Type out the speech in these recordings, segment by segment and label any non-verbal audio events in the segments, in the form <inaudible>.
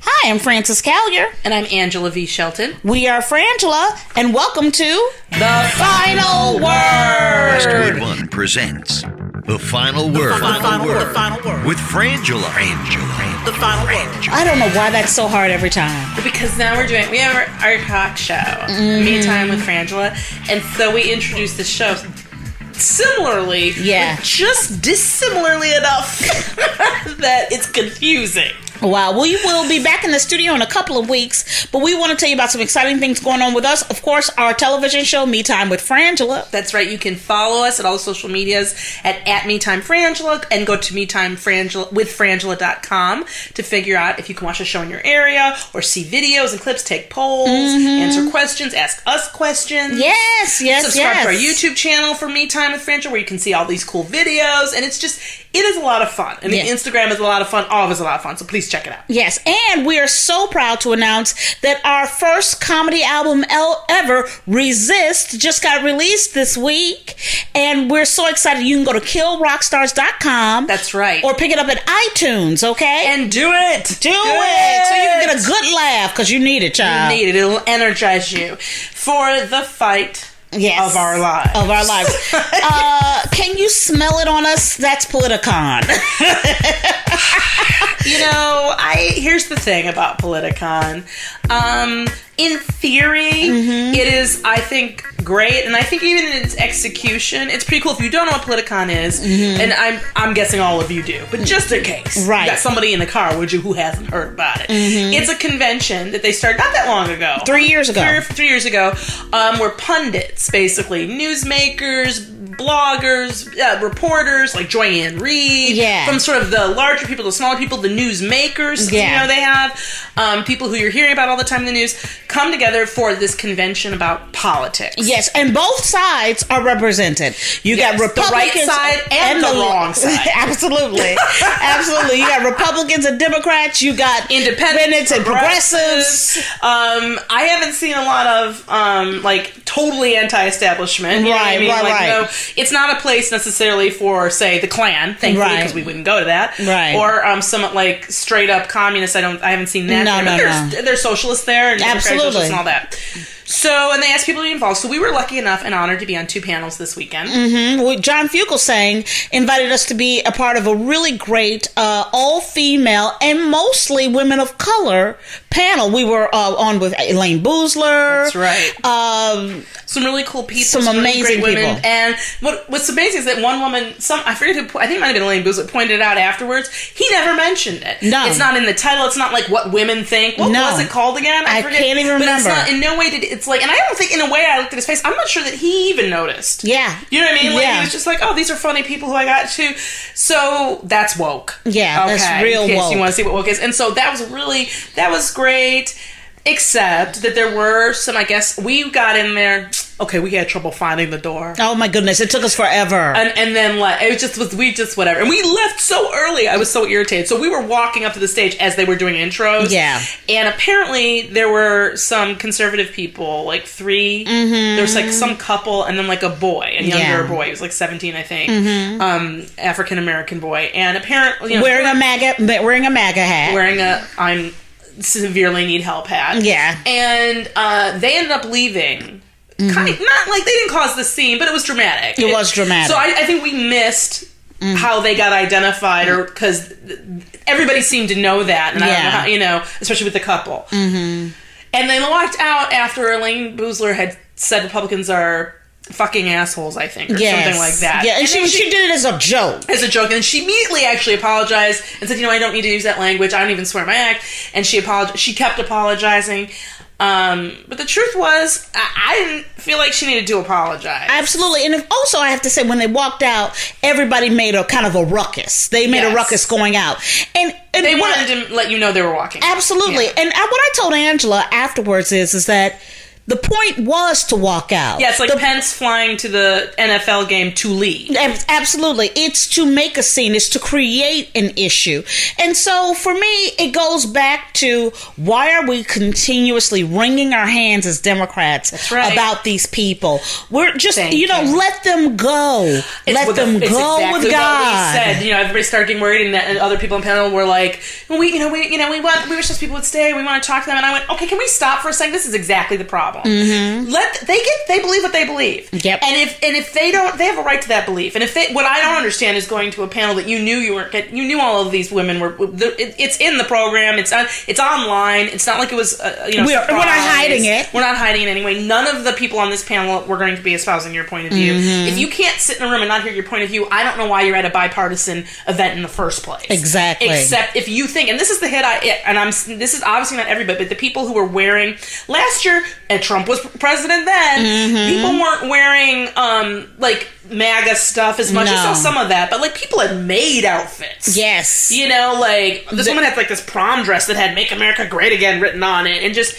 Hi, I'm Frances Callier. And I'm Angela V. Shelton. We are Frangela, and welcome to The Final Westwood Word. One presents The Final Word. The final word. The final word. With Frangela. Frangela. The final word. I don't know why that's so hard every time. Because now we're doing, we have our, our talk show, Mm-hmm. Me Time with Frangela. And so we introduced the show similarly. Yeah. Just dissimilarly enough <laughs> that it's confusing. Wow, we will be back in the studio in a couple of weeks, but we want to tell you about some exciting things going on with us. Of course, our television show, Me Time with Frangela. That's right. You can follow us at all social medias at, at Me Time Frangela and go to MeTime Frangela with Frangela.com to figure out if you can watch a show in your area or see videos and clips, take polls, answer questions, ask us questions. Mm-hmm. Yes, yes, Subscribe yes. to our YouTube channel for Me Time with Frangela where you can see all these cool videos. And it's just, it is a lot of fun. And Yeah. the Instagram is a lot of fun. All of it's a lot of fun. So please check it out. Yes, and we are so proud to announce that our first comedy album ever, Resist, just got released this week. And we're so excited. You can go to killrockstars.com. That's right. Or pick it up at iTunes, okay? and do it. do it. So you can get a good laugh because you need it, child. You need it. It'll energize you for the fight Yes. of our lives. Of our lives. <laughs> uh, can you smell it on us? That's Politicon. <laughs> You know, I here's the thing about Politicon. Um, in theory, Mm-hmm. it is, I think, great, and I think even in its execution, it's pretty cool. If you don't know what Politicon is, and I'm I'm guessing all of you do, but just in case, Mm-hmm. Right. you got somebody in the car, would you, who hasn't heard about it? It's a convention that they started not that long ago, Three years ago. three, three years ago, um, where pundits, basically newsmakers, bloggers, uh, reporters like Joy-Ann Reid, Yeah. from sort of the larger people, the smaller people, the newsmakers, Yeah. you know, they have um, people who you're hearing about all the time in the news come together for this convention about politics. Yes, and both sides are represented. You Yes, got the right side and the wrong side. <laughs> Absolutely, <laughs> absolutely. You got Republicans and Democrats. You got Independents, and progressives. Um, I haven't seen a lot of um, like totally anti-establishment. You know what I Right, mean? right, like, right. No, it's not a place necessarily for, say, the Klan. Thankfully, Right. because we wouldn't go to that. Right. Or um, some like straight up communists. I don't. I haven't seen that. No, there, no, but there's, no. there's socialists there and Absolutely. socialists and all that. So, and they asked people to be involved. So we were lucky enough and honored to be on two panels this weekend. Well, John Fugelsang invited us to be a part of a really great uh, all-female and mostly women of color panel. We were uh, on with Elayne Boosler. That's right. Um, some really cool people, Some really amazing great women. people. And what what's amazing is that one woman, some I forget who, I think it might have been Elayne Boosler, pointed it out afterwards. He never mentioned it. No. it's not in the title. It's not like what women think. What No. was it called again? I can't even But it's remember. not, in no way did it's like. And I don't think in a way I looked at his face. I'm not sure that he even noticed. Yeah. you know what I mean. Like Yeah. he was just like, oh, these are funny people who I got to. So that's woke. Yeah, that's real in woke. You want to see what woke is, and so that was really that was great. Except that there were some, I guess we got in there okay, we had trouble finding the door. Oh my goodness, it took us forever. And, and then like it was just was we just whatever and we left so early I was so irritated so we were walking up to the stage as they were doing intros Yeah. and apparently there were some conservative people like 3 there was like some couple and then like a boy a younger Mm-hmm. Yeah. Mm-hmm. boy he was like 17 I think um African American boy and apparently you know, wearing a MAGA, wearing a MAGA hat. wearing a I'm severely need help hat. Yeah. And uh, they ended up leaving. Kind of, not like they didn't cause the scene, but it was dramatic. Mm-hmm. It was dramatic. So I, I think we missed how they got identified, or because everybody seemed to know that, and I don't know how, you know, especially with the couple. Mm-hmm. And they walked out after Elayne Boosler had said Republicans are fucking assholes, I think, or Yes. something like that. Yeah, and, then she, she did it as a joke. as a joke, and she immediately actually apologized and said, "You know, I don't need to use that language. I don't even swear my act." And she apologized. She kept apologizing. Um, but the truth was, I, I didn't feel like she needed to apologize. Absolutely, and if, also I have to say, when they walked out, everybody made a kind of a ruckus. They made Yes. a ruckus going out, and, and they wanted to let you know they were walking. absolutely. Yeah. And I, what I told Angela afterwards is, is that the point was to walk out. Yeah, it's like The- Pence flying to the NFL game to leave. Absolutely. It's to make a scene, it's to create an issue. And so for me, it goes back to why are we continuously wringing our hands as Democrats right. about these people? We're just, Thank you know, you. let them go. It's let them the- go exactly with what God. we said, you know, everybody started getting worried, and, that, and other people on panel were like, "We, you know, we, you know, we want, we wish those people would stay. We want to talk to them." And I went, "Okay, can we stop for a second? This is exactly the problem. Let they get, they believe what they believe. Mm-hmm. Yep. And if and if they don't, they have a right to that belief. And if they, what I don't understand is going to a panel that you knew you weren't, get- you knew all of these women were. it- It's in the program. It's on, it's online. It's not like it was, uh, you know, We are- we're not hiding it. We're not hiding it anyway. None of the people on this panel were going to be espousing your point of view. Mm-hmm. If you can't sit in a room and not hear your point of view, I don't know why you're at a bipartisan event in the first place. Exactly. Except if you think, and this is the hit I, and I'm, this is obviously not everybody, but the people who were wearing last year, and Trump was president then, Mm-hmm. people weren't wearing um like MAGA stuff as much. I saw some of that, but like people had made outfits. Yes. You know, like this woman had like this prom dress that had "Make America Great Again" written on it, and just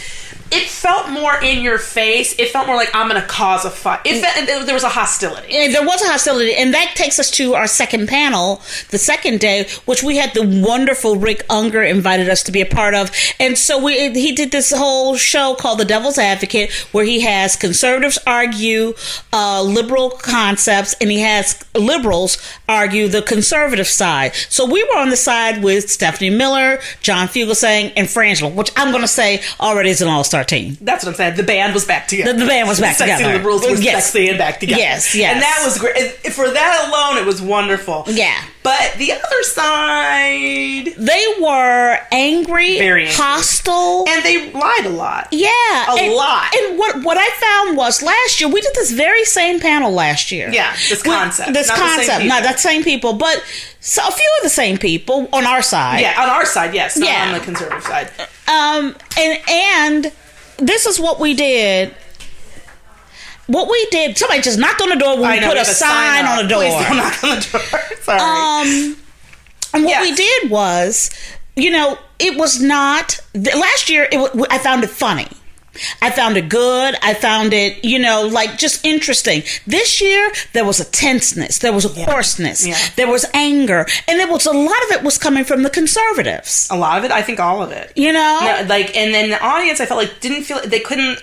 it felt more in your face. It felt more like I'm going to cause a fight. It felt, there was a hostility. And there was a hostility, and that takes us to our second panel, the second day, which we had the wonderful Rick Ungar invited us to be a part of, and so we he did this whole show called The Devil's Advocate, where he has conservatives argue uh, liberal concepts, and he has liberals argue the conservative side. So we were on the side with Stephanie Miller, John Fugelsang, and Frangela, which I'm going to say already is an all star 13. That's what I'm saying. The band was back together. The, the band was back sexy together. The rules were yes. sexy and back together. Yes, yes. And that was great. For that alone, it was wonderful. Yeah. But the other side. They were angry, Very angry. hostile. And they lied a lot. Yeah. A and, lot. And what, what I found was last year, we did this very same panel last year. Yeah, this we, concept. This not concept. Not that same people, but so a few of the same people on our side. Yeah, on our side, yes. yeah. on the conservative side. Um, and and this is what we did. What we did, somebody just knocked on the door when we know, put we a sign up. on the door. Please don't knock on the door. <laughs> Sorry. Um, and what we did was, you know, it was not last year. It I found it funny. I found it good. I found it, you know, like just interesting. This year there was a tenseness, there was a coarseness, Yeah. there was anger, and there was a lot of it was coming from the conservatives. a lot of it, I think all of it. You know, No, like, and then the audience, I felt like didn't feel they couldn't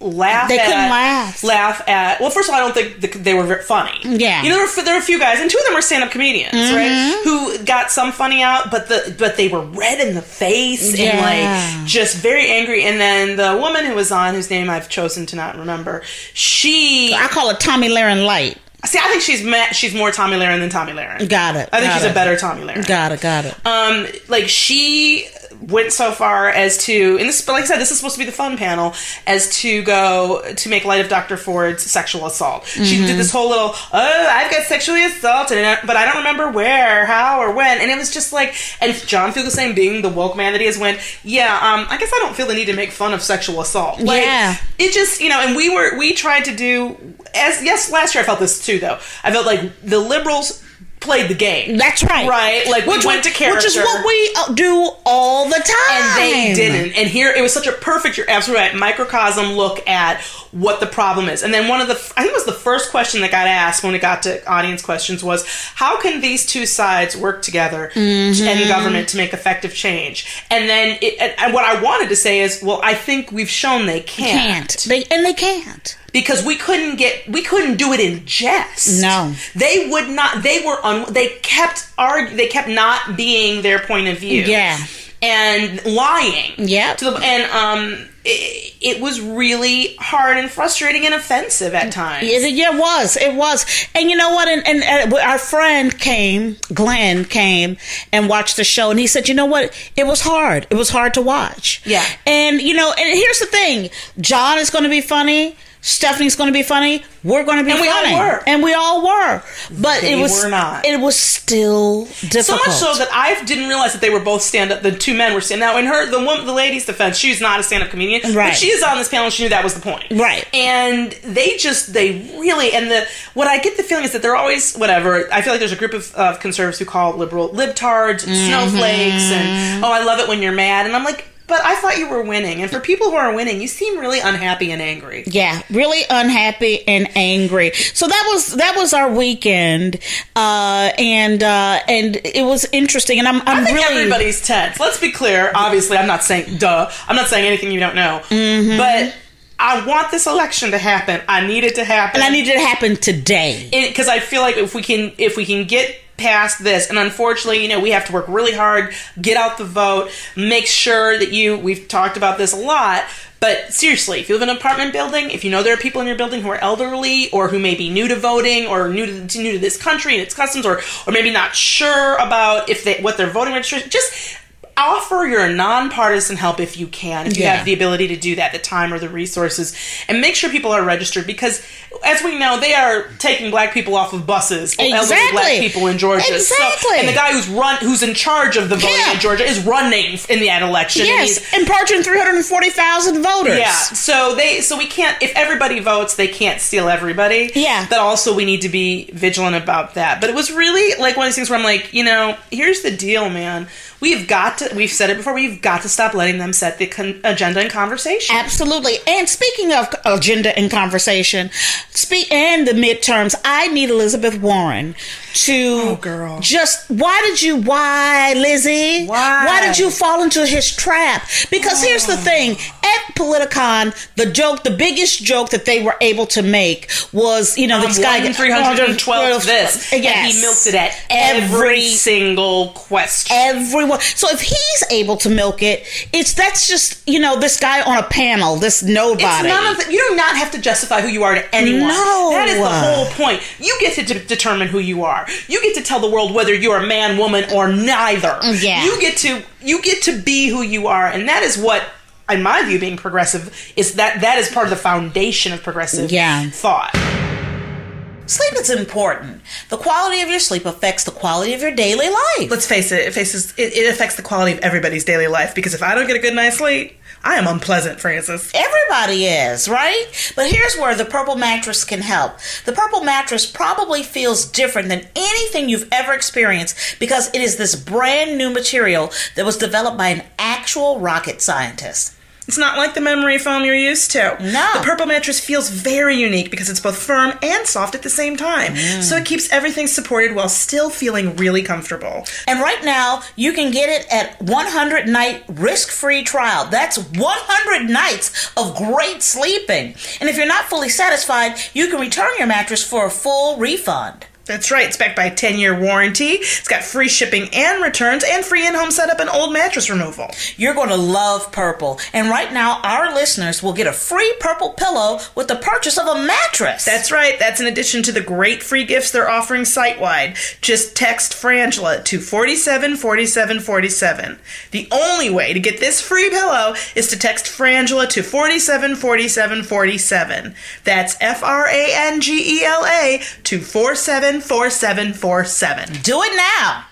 laugh. They at, couldn't laugh. Laugh at. Well, first of all, I don't think the, they were funny. Yeah. you know, there were, there were a few guys, and two of them were stand-up comedians, Mm-hmm. right? Who got some funny out, but the but they were red in the face Yeah. and like just very angry. And then the woman who was on, whose name I've chosen to not remember, she. I call it Tomi Lahren light. See, I think she's met, she's more Tomi Lahren than Tomi Lahren. Got it. I think she's it. a better Tomi Lahren. Got it. Got it. um like she went so far as to and this but like I said this is supposed to be the fun panel as to go to make light of Dr. Ford's sexual assault. She did this whole little oh I've got sexually assaulted but I don't remember where how or when and it was just like and John Fugelsang being the woke man that he is went yeah um I guess I don't feel the need to make fun of sexual assault. Like, Yeah. it just you know and we were we tried to do as yes last year I felt this too though I felt like the liberals played the game. That's right. Right? Like, we which, went to character. Which is what we uh, do all the time. and they didn't. And here it was such a perfect. You're absolutely right. Microcosm look at what the problem is. And then one of the I think it was the first question that got asked when it got to audience questions was how can these two sides work together Mm-hmm. and government to make effective change? And then it, and, and what I wanted to say is, well, I think we've shown they can't Can't. They, and they can't. because we couldn't get we couldn't do it in jest. No. they would not. They were un, they kept argue. They kept not being their point of view. Yeah. and lying. Yeah, and um, it, it was really hard and frustrating and offensive at times. Yeah, yeah, it was. It was. And you know what? And, and uh, our friend came, Glenn came and watched the show, and he said, you know what? It was hard. It was hard to watch. Yeah. And, you know, and here's the thing John is going to be funny. Stephanie's going to be funny. We're going to be funny. And we all were. And we all were. But They it was not. It was still difficult. So much so that I didn't realize that they were both stand up. The two men were stand. Up. Now, in her, the woman, the lady's defense, she's not a stand up comedian, Right. But she is on this panel. and She knew that was the point, Right. And they just, they really, and the what I get the feeling is that they're always whatever. I feel like there's a group of, of conservatives who call liberal libtards and Mm-hmm. snowflakes, and oh, I love it when you're mad, and I'm like. But I thought you were winning, and for people who are winning, you seem really unhappy and angry. Yeah, really unhappy and angry. So that was that was our weekend, uh, and uh, and it was interesting. And I'm I'm I think really everybody's tense. Let's be clear. Obviously, I'm not saying duh. I'm not saying anything you don't know. Mm-hmm. But I want this election to happen. I need it to happen. and I need it to happen today. because I feel like if we can if we can get past this. And unfortunately you know we have to work really hard get out the vote make sure that you we've talked about this a lot but seriously if you live in an apartment building if you know there are people in your building who are elderly or who may be new to voting or new to, new to this country and its customs or or maybe not sure about if they what their voting registration just offer your nonpartisan help if you can if you Yeah. have the ability to do that the time or the resources and make sure people are registered because as we know they are taking black people off of buses elderly Exactly. black people in georgia So- Exactly. and the guy who's run who's in charge of the voting Yeah. in georgia is running in that election Yes, he's- and purging three hundred and forty thousand voters. yeah so they so we can't if everybody votes they can't steal everybody Yeah. but also we need to be vigilant about that but it was really like one of these things where i'm like you know here's the deal man we've got to we've said it before we've got to stop letting them set the con- agenda and conversation Absolutely. And speaking of agenda and conversation, speak and the midterms, I need Elizabeth Warren to Oh, girl. just why did you why Lizzie? Why? Why did you fall into his trap? Because here's the thing, at Politicon, the joke, the biggest joke that they were able to make was, you know, Um, this guy one 312 this and he milked it at every, single question everyone. So if he's able to milk it, it's that's just you know this guy on a panel, this nobody. It's none of the, you do not have to justify who you are to anyone. No. That is the whole point. You get to de- determine who you are. You get to tell the world whether you're a man, woman, or neither. Mm, yeah. You get to you get to be who you are, and that is what, in my view, being progressive is that that is part of the foundation of progressive Yeah. thought. Sleep is important. The quality of your sleep affects the quality of your daily life. Let's face it, it faces it, it affects the quality of everybody's daily life because if I don't get a good night's sleep, I am unpleasant, Francis. Everybody is, right? But here's where the purple mattress can help. The purple mattress probably feels different than anything you've ever experienced because it is this brand new material that was developed by an actual rocket scientist. It's not like the memory foam you're used to. No. The purple mattress feels very unique because it's both firm and soft at the same time. Mm. So it keeps everything supported while still feeling really comfortable. And right now, you can get it at 100 night risk free trial. That's 100 nights of great sleeping. And if you're not fully satisfied, you can return your mattress for a full refund. That's right. It's backed by a 10 year warranty. It's got free shipping and returns and free in home setup and old mattress removal. You're going to love purple. And right now, our listeners will get a free purple pillow with the purchase of a mattress. That's right. That's in addition to the great free gifts they're offering site wide. Just text Frangela to 474747. The only way to get this free pillow is to text Frangela to 474747. That's F R A N G E L A to 474747. Do it now.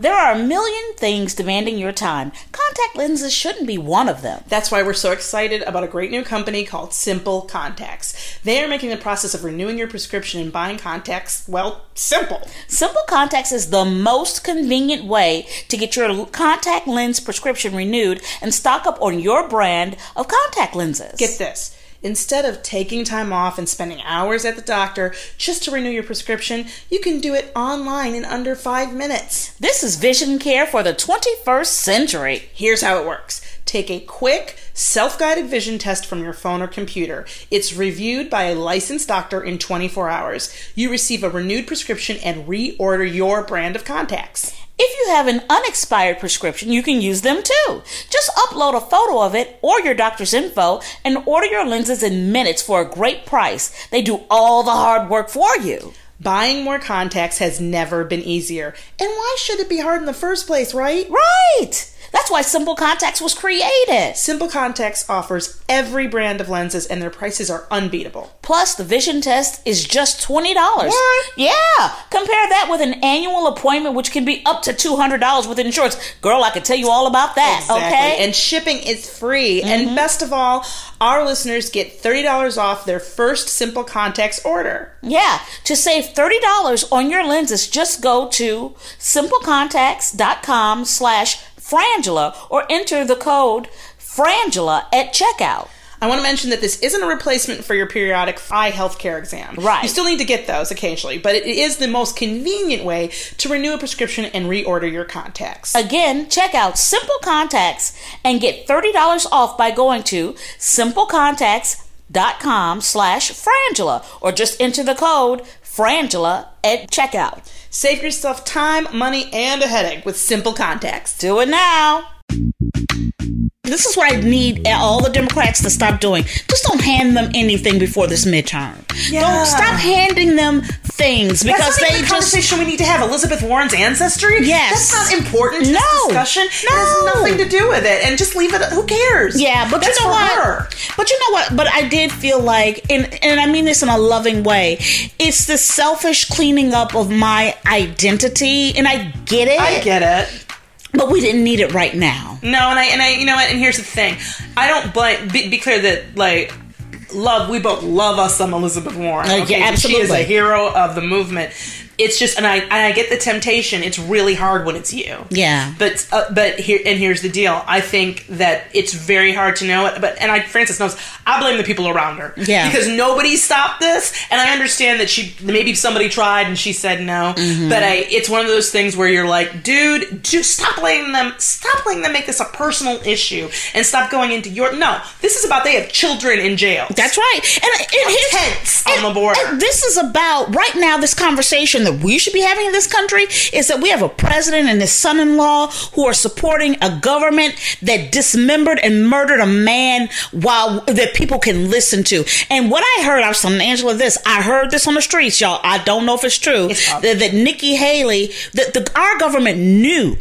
There are a million things demanding your time. Contact lenses shouldn't be one of them. That's why we're so excited about a great new company called Simple Contacts. They are making the process of renewing your prescription and buying contacts, well, simple. Simple Contacts is the most convenient way to get your contact lens prescription renewed and stock up on your brand of contact lenses. Get this. Instead of taking time off and spending hours at the doctor just to renew your prescription, you can do it online in under five minutes. this is vision care for the 21st century. Here's how it works take a quick, self guided vision test from your phone or computer. It's reviewed by a licensed doctor in 24 hours. You receive a renewed prescription and reorder your brand of contacts. If you have an unexpired prescription, you can use them too. Just upload a photo of it or your doctor's info and order your lenses in minutes for a great price. They do all the hard work for you. Buying more contacts has never been easier. And why should it be hard in the first place, right? Right! That's why Simple Contacts was created. Simple Contacts offers every brand of lenses and their prices are unbeatable. Plus, the vision test is just $20. What? Yeah. Compare that with an annual appointment, which can be up to $200 with insurance. Girl, I can tell you all about that, okay? And shipping is free. And mm-hmm. best of all, our listeners get $30 off their first Simple Contacts order. Yeah, to save $30 on your lenses, just go to simplecontacts.com slash frangela or enter the code frangela at checkout. I want to mention that this isn't a replacement for your periodic eye health care exam. Right. You still need to get those occasionally, but it is the most convenient way to renew a prescription and reorder your contacts. Again, check out Simple Contacts and get $30 off by going to simplecontacts.com slash frangela or just enter the code frangela at checkout. Save yourself time, money, and a headache with Simple Contacts. Do it now. This is what I need all the Democrats to stop doing. Just don't hand them anything before this midterm. Yeah. Don't stop handing them things because That's not they the just conversation we need to have. Elizabeth Warren's ancestry. Yes. that's not important. To No. discussion. It No. has nothing to do with it, and just leave it. Who cares? Yeah, but That's you know what? her. But you know what? But I did feel like, and and I mean this in a loving way. It's the selfish cleaning up of my identity, and I get it. I get it. but we didn't need it right now. No, and I and I you know what? And here's the thing, I don't blame. Be, be clear that like love. We both love us some Elizabeth Warren. Uh, yeah, okay? She is a hero of the movement. It's just, and I and I get the temptation. It's really hard when it's you. Yeah. But uh, but here and here's the deal. I think that it's very hard to know it. But and I Francis knows. I blame the people around her. Yeah. Because nobody stopped this, and I understand that she maybe somebody tried and she said no. Mm-hmm. But I, it's one of those things where you're like, dude, just stop letting them stop letting them make this a personal issue and stop going into your no. This is about they have children in jail. That's right. And, and Tents on the border. and this is about right now. This conversation that we should be having in this country is that we have a president and his son-in-law who are supporting a government that dismembered and murdered a man while that people can listen to. And what I heard, I was telling Angela this. I heard this on the streets, y'all. I don't know if it's true. It's that, that Nikki Haley, that the, our government knew.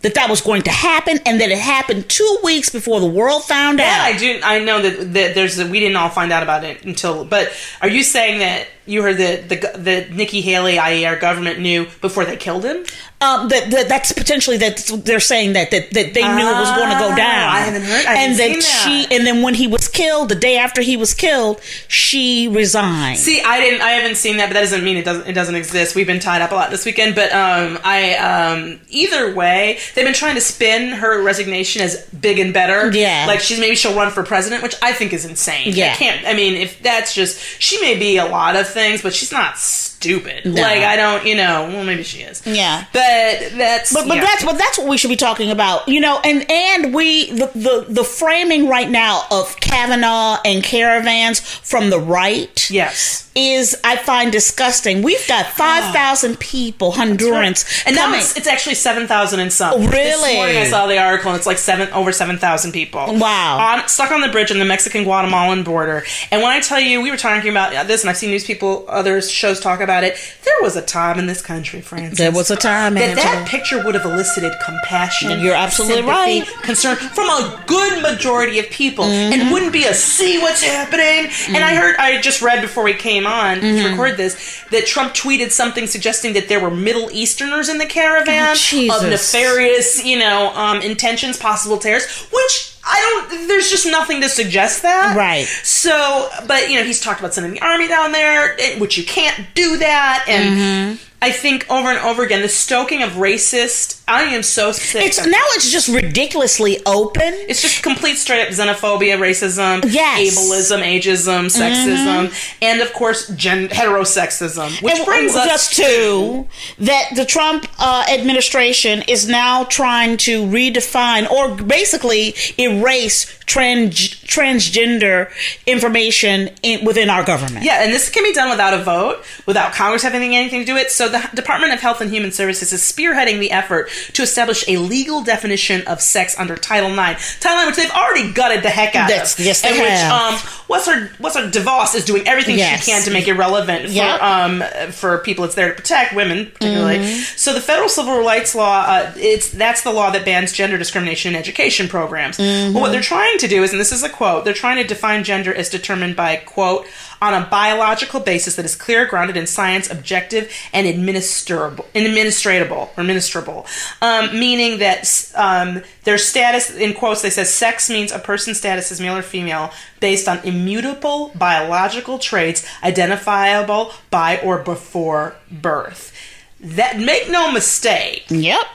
That that was going to happen, and that it happened two weeks before the world found Yeah, out. I do. I know that, that there's a, we didn't all find out about it until. But are you saying that you heard that the the Nikki Haley, i.e., our government, knew before they killed him? um, that, that that's potentially that they're saying that that, that they knew it was going to go Ah, down. I haven't heard- I and haven't that seen that. she and then when he was killed, the day after he was killed, she resigned. See, I didn't. I haven't seen that, but that doesn't mean it doesn't. It doesn't exist. We've been tied up a lot this weekend, but um, I um, either way, they've been trying to spin her resignation as big and better. Yeah. like she's maybe she'll run for president, which I think is insane. Yeah. I can't. I mean, if that's just she may be a lot of things, but she's not stupid. Like I don't, you know. Well, maybe she is. Yeah. but that's But, but yeah. that's but that's what we should be talking about, you know. And and we the, the the framing right now of Kavanaugh and caravans from the right, yes. is I find disgusting. We've got ah. five thousand people, Hondurans, And now it's, it's actually seven thousand and some. Oh, This really? morning I saw the article, and it's like seven over seven thousand people. Wow. on stuck on the bridge in the Mexican Guatemalan border. And when I tell you, we were talking about this, and I've seen news people, other shows talk about about it. There was a time in this country, Francis. There was a time, that that picture would have elicited compassion. You're absolutely sympathy, right. Concern from a good majority of people, Mm-hmm. and wouldn't be a see what's happening. And I heard, I just read before we came on Mm-hmm. to record this that Trump tweeted something suggesting that there were Middle Easterners in the caravan Oh, of nefarious, you know, um, intentions, possible terrorists, which. I don't. There's just nothing to suggest that. Right. So, but you know, he's talked about sending the army down there, eh, which you can't do that. And Mm-hmm. I think over and over again, the stoking of racist. I am so sick. It's now it's just ridiculously open. it's just complete straight up xenophobia, racism, Yes. Mm-hmm. ableism, ageism, sexism, and of course, gen- heterosexism, which And brings us to that the Trump uh, administration is now trying to redefine or basically erase trans- transgender information in, within our government. Yeah, and this can be done without a vote, without Congress having anything to do it. So the Department of Health and Human Services is spearheading the effort to establish a legal definition of sex under Title IX. Title IX, which they've already gutted the heck out That's- of. yes, they and have. Which, um, what's her what's her DeVos is doing everything Yes. she can to make it relevant for Yep. um for people it's there to protect women particularly. Mm-hmm. So the federal civil rights law, uh, it's that's the law that bans gender discrimination in education programs. Mm-hmm. Well, what they're trying to do is, and this is a quote, they're trying to define gender as determined by quote on a biological basis that is clear, grounded in science, objective, and administrable, administratable, or administrable. Um, meaning that um, their status, in quotes, they say sex means a person's status as male or female based on immutable biological traits identifiable by or before birth. That make no mistake. Yep.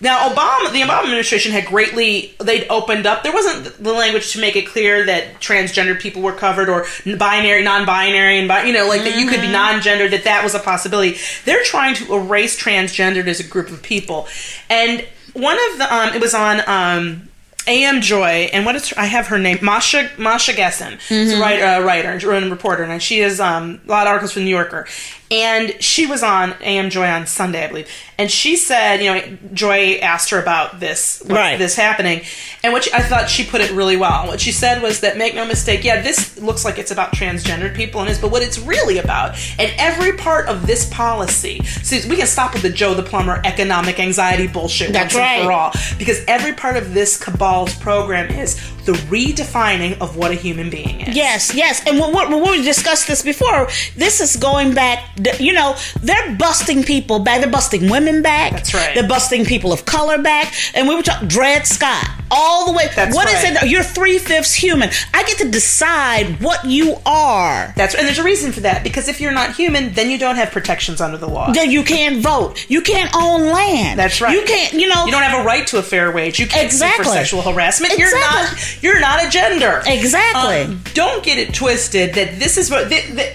Now, Obama, the Obama administration had greatly they'd opened up. There wasn't the language to make it clear that transgender people were covered or binary, non-binary, and bi- you know, like that you could be non-gendered. That that was a possibility. They're trying to erase transgendered as a group of people, and one of the um, it was on um. A.M. Joy, and what is her, I have her name, Masha Masha Gessen, is a writer, uh, writer and reporter, and she has um, a lot of articles from the New Yorker. And she was on A.M. Joy on Sunday, I believe, and she said, you know, Joy asked her about this, Right. this happening, and what she, I thought she put it really well. What she said was that make no mistake, yeah, this looks like it's about transgendered people and is, but what it's really about, and every part of this policy, see, we can stop with the Joe the plumber economic anxiety bullshit That's once and for all, because every part of this cabal's program is the redefining of what a human being is. Yes, yes. And when, when we discussed this before, this is going back, you know, they're busting people back. They're busting women back. That's right. They're busting people of color back. And we were talking, Dred Scott, all the way. That's What is right. it? You're three fifths human. I get to decide what you are. That's right. and there's a reason for that because if you're not human, then you don't have protections under the law. Then you can't vote. You can't own land. That's right. You can't, you know. You don't have a right to a fair wage. You can't sue for sexual harassment. You're not. You're not a gender. Exactly. Um, don't get it twisted that this is what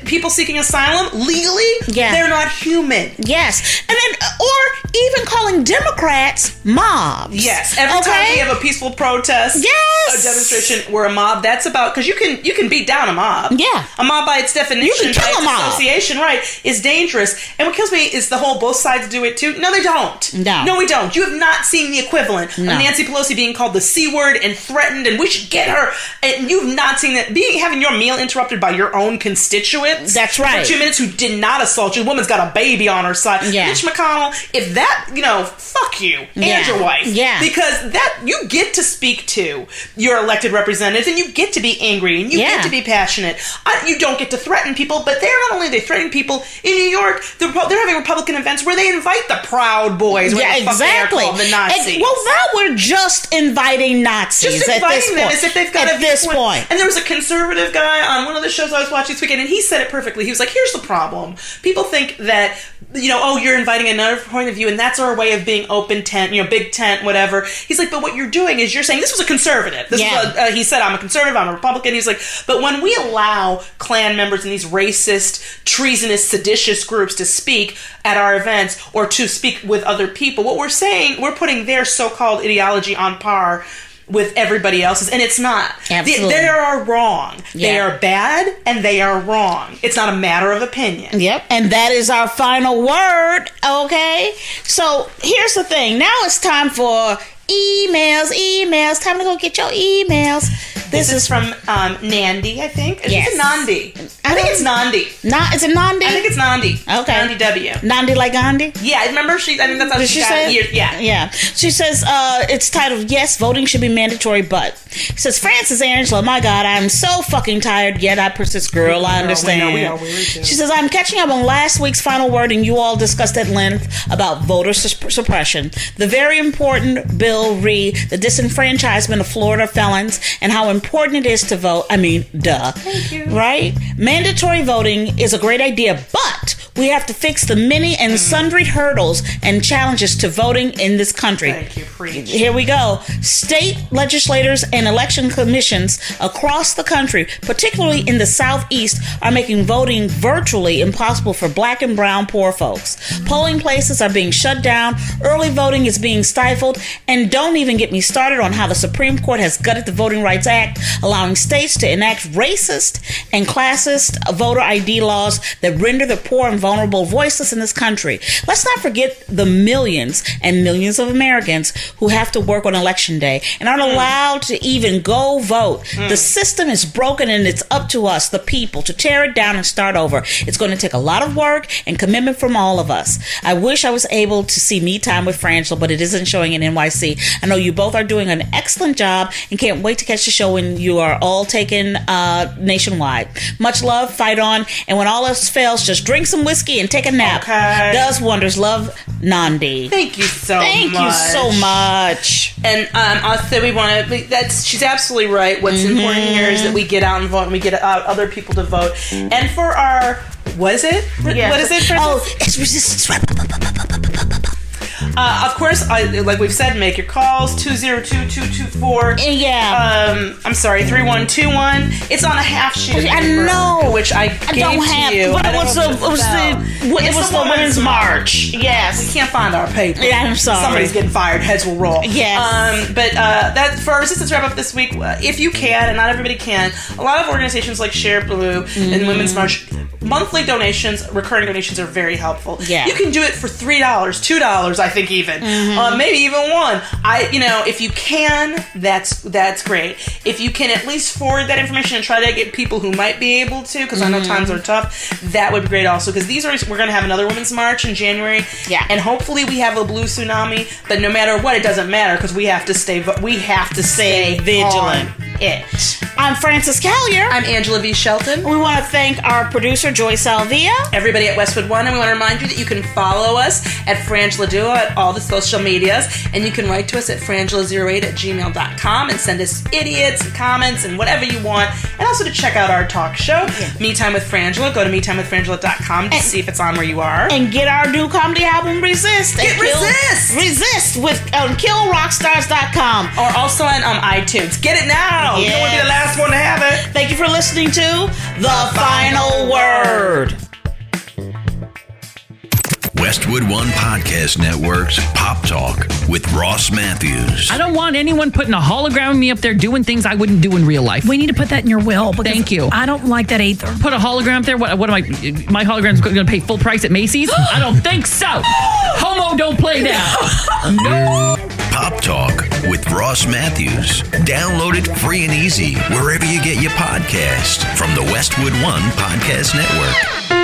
people seeking asylum legally. Yeah. They're not human. Yes, and then or even calling Democrats mobs. Yes. Every time we have a peaceful protest, Yes. a demonstration, we're a mob. That's about because you can you can beat down a mob. Yeah. A mob by its definition, You can kill by its a mob. association, right, is dangerous. And what kills me is the whole both sides do it too. No, they don't. No. No, we don't. You have not seen the equivalent No. of Nancy Pelosi being called the C word and threatened and we should get her. And you've not seen that being having your meal interrupted by your own constituents. That's right. For two minutes who did not assault you. The woman's got a baby on her side. Yeah. Mitch McConnell, if that, you know, fuck you and Yeah. your wife. Yeah. Because that you get to speak to your elected representatives and you get to be angry and you Yeah. get to be passionate. I, you don't get to threaten people, but they're not only they threaten people in New York. They're, they're having Republican events where they invite the Proud Boys. Yeah, the fuck they are exactly. called, the Nazis. And- well, now we're just inviting Nazis just at inviting them point. as if they've got at a this viewpoint. point. And there was a conservative guy on one of the shows I was watching this weekend, and he said it perfectly. He was like, "Here's the problem: people think that you know, oh, you're inviting another point of view, and that's our way of being open tent, you know, big tent, whatever." He's like, "But what you're doing is you're saying this was a conservative. This Yeah. was a, uh, he said I'm a conservative, I'm a Republican." He's like, "But when we allow Klan members and these racist, treasonous, seditious groups to speak at our events or to speak with other people, what we're saying, we're putting their so-called ideology on par." With everybody else's, and it's not. They, Absolutely. they are wrong. They are bad, and they are wrong. It's not a matter of opinion. Yep. And that is our final word. Okay. So here's the thing. Now it's time for emails. Emails. Time to go get your emails. This is is from um, Nandi, I think. Is Yes. Nandi? I think it's Nandi. not. Is it Nandi? I think it's Nandi. Okay. Nandi W. Nandi like Gandhi. Yeah, I remember she. I think that's how Did she, she got say? Years- Yeah. Yeah. She says uh, it's titled "Yes, Voting Should Be Mandatory," but it says Francis Angela. My God, I'm so fucking tired. Yet I persist, girl. I we understand. know, we are, we are. She says I'm catching up on last week's final word, and You all discussed at length about voter sus- suppression, the very important bill re the disenfranchisement of Florida felons, and how important it is to vote. I mean, duh. Thank you. Right? Mandatory voting is a great idea, but we have to fix the many and sundry hurdles and challenges to voting in this country. Thank you, preach. Here we go. State legislators and election commissions across the country, particularly in the southeast, are making voting virtually impossible for black and brown poor folks. Polling places are being shut down, early voting is being stifled, and don't even get me started on how the Supreme Court has gutted the Voting Rights Act, allowing states to enact racist and classist voter ID laws that render the poor and vulnerable voiceless in this country. Let's not forget the millions and millions of Americans who have to work on election day and aren't allowed to even go vote. The system is broken and it's up to us, the people, to tear it down and start over. It's going to take a lot of work and commitment from all of us. I wish I was able to see Me Time with Frangela, but it isn't showing in NYC. I know you both are doing an excellent job and can't wait to catch the show when you are all taken uh, nationwide. Much love, fight on, and when all else fails, just drink some whiskey and take a nap. Okay. Does wonders. Love, Nandi. Thank you so Thank much. you so much. And um, also, we want to. That's she's absolutely right. What's Mm-hmm. important here is that we get out and vote, and we get out other people to vote. And for our, what is it? What is it? Francis? Oh, it's resistance. Uh, of course, I, like we've said, make your calls 202-224. Yeah. Um, I'm sorry, 3121. It's on a half sheet I paper, know. which I, I gave don't to have, you. but I it was the it was the it It's was the women's march. Yes. We can't find our paper. Yeah, I'm sorry. Somebody's getting fired. Heads will roll. Yes. Um, but uh, that for our resistance wrap up this week, uh, if you can, and not everybody can, a lot of organizations like Shareblue Mm-hmm. and Women's March, monthly donations, recurring donations are very helpful. Yeah. You can do it for three dollars, two dollars, I think even, Mm-hmm. uh, maybe even one. I, you know, if you can, that's that's great. If you can at least forward that information and try to get people who might be able to, because I know Mm-hmm. times are tough, that would be great also. Because these are we're going to have another Women's March in January. Yeah. and hopefully we have a blue tsunami. But no matter what, it doesn't matter because we have to stay. We have to stay, vigilant. on It. I'm Frances Callier. I'm Angela V. Shelton. we want to thank our producer Joy Salvia. everybody at Westwood One, and we want to remind you that you can follow us at Frangela Duo at all the social medias, and you can write to us at frangela08 at gmail.com and send us idiots and comments and whatever you want, and also to check out our talk show, Me Time with Frangela. Go to metimewithfrangela.com to see if it's on where you are. And get our new comedy album Resist. Get kill- Resist! Resist with um, killrockstars.com. or also on um, iTunes. Get it now! You don't want to be the last one to have it. Thank you for listening to The Final Word. Westwood One Podcast Network's Pop Talk with Ross Mathews. I don't want anyone putting a hologram of me up there doing things I wouldn't do in real life. We need to put that in your will. Thank you. I don't like that either. Put a hologram up there. What, what am I? My hologram's going to pay full price at Macy's? I don't <gasps> think so. Homo don't play now. <laughs> No. Pop Talk with Ross Mathews. Download it free and easy wherever you get your podcast from the Westwood One Podcast Network.